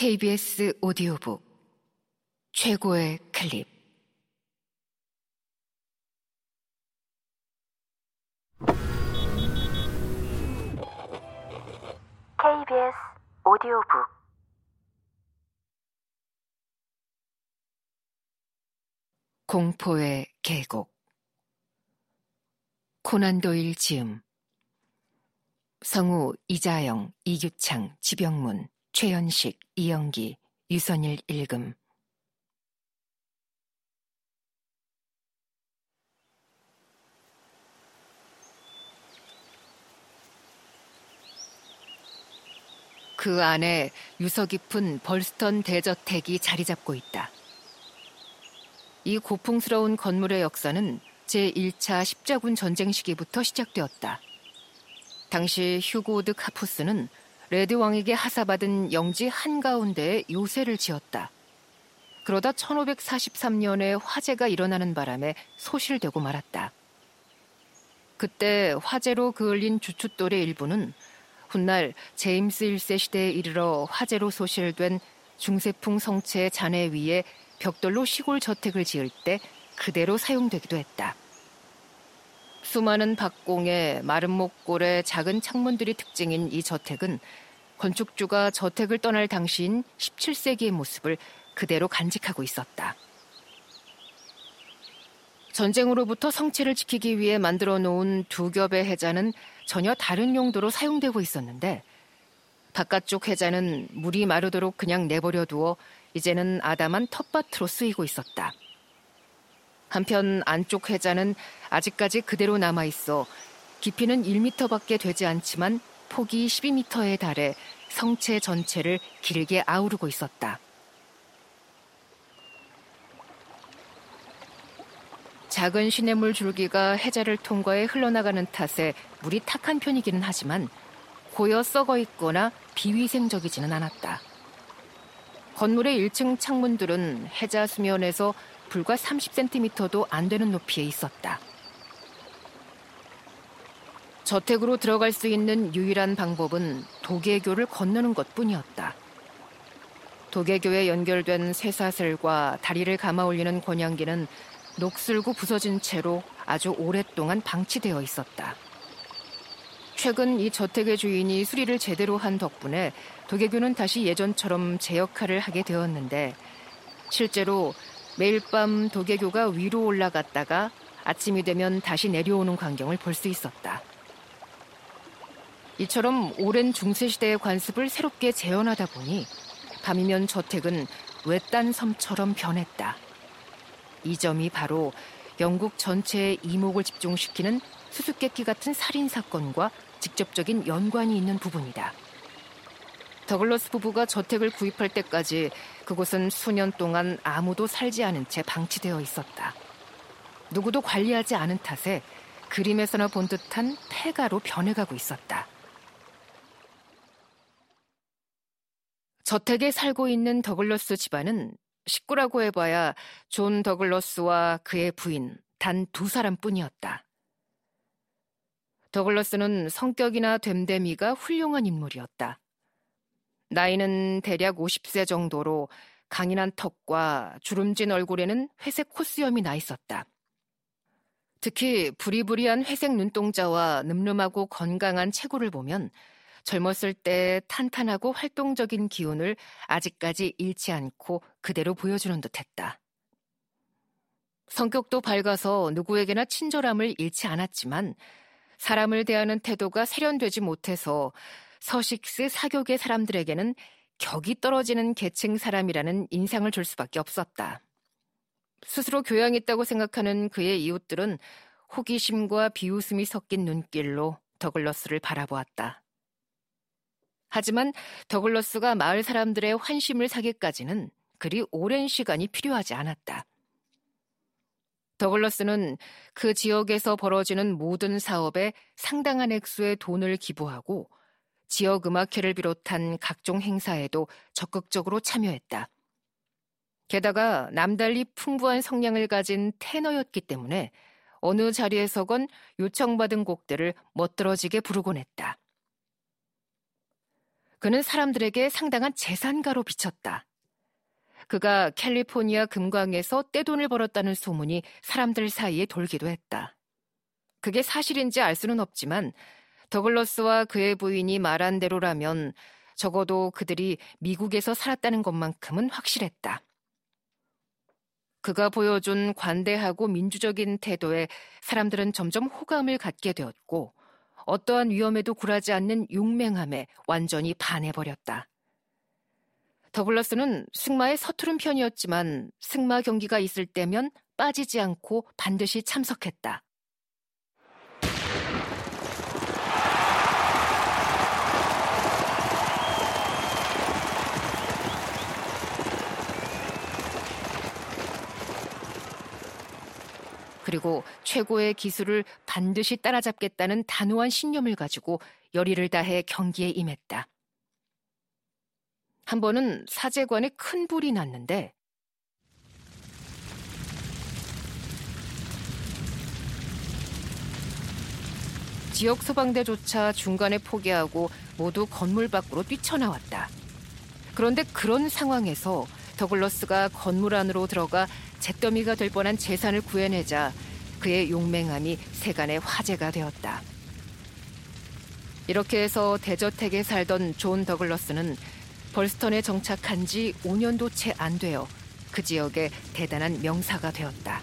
KBS 오디오북 최고의 클립. KBS 오디오북. 공포의 계곡. 코난 도일 지음. 성우 이자영, 이규창, 지병문, 최현식, 이영기, 유선일 일금 그 안에 유서 깊은 벌스턴 대저택이 자리 잡고 있다. 이 고풍스러운 건물의 역사는 제1차 십자군 전쟁 시기부터 시작되었다. 당시 휴고드 카푸스는 레드 왕에게 하사받은 영지 한가운데에 요새를 지었다. 그러다 1543년에 화재가 일어나는 바람에 소실되고 말았다. 그때 화재로 그을린 주춧돌의 일부는 훗날 제임스 1세 시대에 이르러 화재로 소실된 중세풍 성체의 잔해 위에 벽돌로 시골 저택을 지을 때 그대로 사용되기도 했다. 수많은 박공에 마른 목골에 작은 창문들이 특징인 이 저택은 건축주가 저택을 떠날 당시인 17세기의 모습을 그대로 간직하고 있었다. 전쟁으로부터 성체를 지키기 위해 만들어 놓은 두 겹의 해자는 전혀 다른 용도로 사용되고 있었는데 바깥쪽 해자는 물이 마르도록 그냥 내버려 두어 이제는 아담한 텃밭으로 쓰이고 있었다. 한편 안쪽 해자는 아직까지 그대로 남아 있어 깊이는 1미터밖에 되지 않지만 폭이 12미터에 달해 성체 전체를 길게 아우르고 있었다. 작은 시냇물 줄기가 해자를 통과해 흘러나가는 탓에 물이 탁한 편이기는 하지만 고여 썩어 있거나 비위생적이지는 않았다. 건물의 1층 창문들은 해자 수면에서 불과 30cm도 안 되는 높이에 있었다. 저택으로 들어갈 수 있는 유일한 방법은 도계교를 건너는 것 뿐이었다. 도계교에 연결된 쇠사슬과 다리를 감아 올리는 권양기는 녹슬고 부서진 채로 아주 오랫동안 방치되어 있었다. 최근 이 저택의 주인이 수리를 제대로 한 덕분에 도계교는 다시 예전처럼 제 역할을 하게 되었는데 실제로 매일 밤 도계교가 위로 올라갔다가 아침이 되면 다시 내려오는 광경을 볼 수 있었다. 이처럼 오랜 중세시대의 관습을 새롭게 재현하다 보니 밤이면 저택은 외딴 섬처럼 변했다. 이 점이 바로 영국 전체의 이목을 집중시키는 수수께끼 같은 살인 사건과 직접적인 연관이 있는 부분이다. 더글러스 부부가 저택을 구입할 때까지 그곳은 수년 동안 아무도 살지 않은 채 방치되어 있었다. 누구도 관리하지 않은 탓에 그림에서나 본 듯한 폐가로 변해가고 있었다. 저택에 살고 있는 더글러스 집안은 식구라고 해봐야 존 더글러스와 그의 부인 단 두 사람뿐이었다. 더글러스는 성격이나 됨됨이가 훌륭한 인물이었다. 나이는 대략 50세 정도로 강인한 턱과 주름진 얼굴에는 회색 콧수염이 나 있었다. 특히 부리부리한 회색 눈동자와 늠름하고 건강한 체구를 보면 젊었을 때 탄탄하고 활동적인 기운을 아직까지 잃지 않고 그대로 보여주는 듯 했다. 성격도 밝아서 누구에게나 친절함을 잃지 않았지만 사람을 대하는 태도가 세련되지 못해서 서식스 사교계 사람들에게는 격이 떨어지는 계층 사람이라는 인상을 줄 수밖에 없었다. 스스로 교양 있다고 생각하는 그의 이웃들은 호기심과 비웃음이 섞인 눈길로 더글러스를 바라보았다. 하지만 더글러스가 마을 사람들의 환심을 사기까지는 그리 오랜 시간이 필요하지 않았다. 더글러스는 그 지역에서 벌어지는 모든 사업에 상당한 액수의 돈을 기부하고 지역 음악회를 비롯한 각종 행사에도 적극적으로 참여했다. 게다가 남달리 풍부한 성량을 가진 테너였기 때문에 어느 자리에서건 요청받은 곡들을 멋들어지게 부르곤 했다. 그는 사람들에게 상당한 재산가로 비쳤다. 그가 캘리포니아 금광에서 떼돈을 벌었다는 소문이 사람들 사이에 돌기도 했다. 그게 사실인지 알 수는 없지만 더글러스와 그의 부인이 말한 대로라면 적어도 그들이 미국에서 살았다는 것만큼은 확실했다. 그가 보여준 관대하고 민주적인 태도에 사람들은 점점 호감을 갖게 되었고 어떠한 위험에도 굴하지 않는 용맹함에 완전히 반해버렸다. 더글러스는 승마에 서투른 편이었지만 승마 경기가 있을 때면 빠지지 않고 반드시 참석했다. 그리고 최고의 기술을 반드시 따라잡겠다는 단호한 신념을 가지고 열의를 다해 경기에 임했다. 한 번은 사제관에 큰 불이 났는데 지역 소방대조차 중간에 포기하고 모두 건물 밖으로 뛰쳐나왔다. 그런데 그런 상황에서 더글러스가 건물 안으로 들어가 잿더미가 될 뻔한 재산을 구해내자 그의 용맹함이 세간의 화제가 되었다. 이렇게 해서 대저택에 살던 존 더글러스는 벌스턴에 정착한 지 5년도 채 안 되어 그 지역의 대단한 명사가 되었다.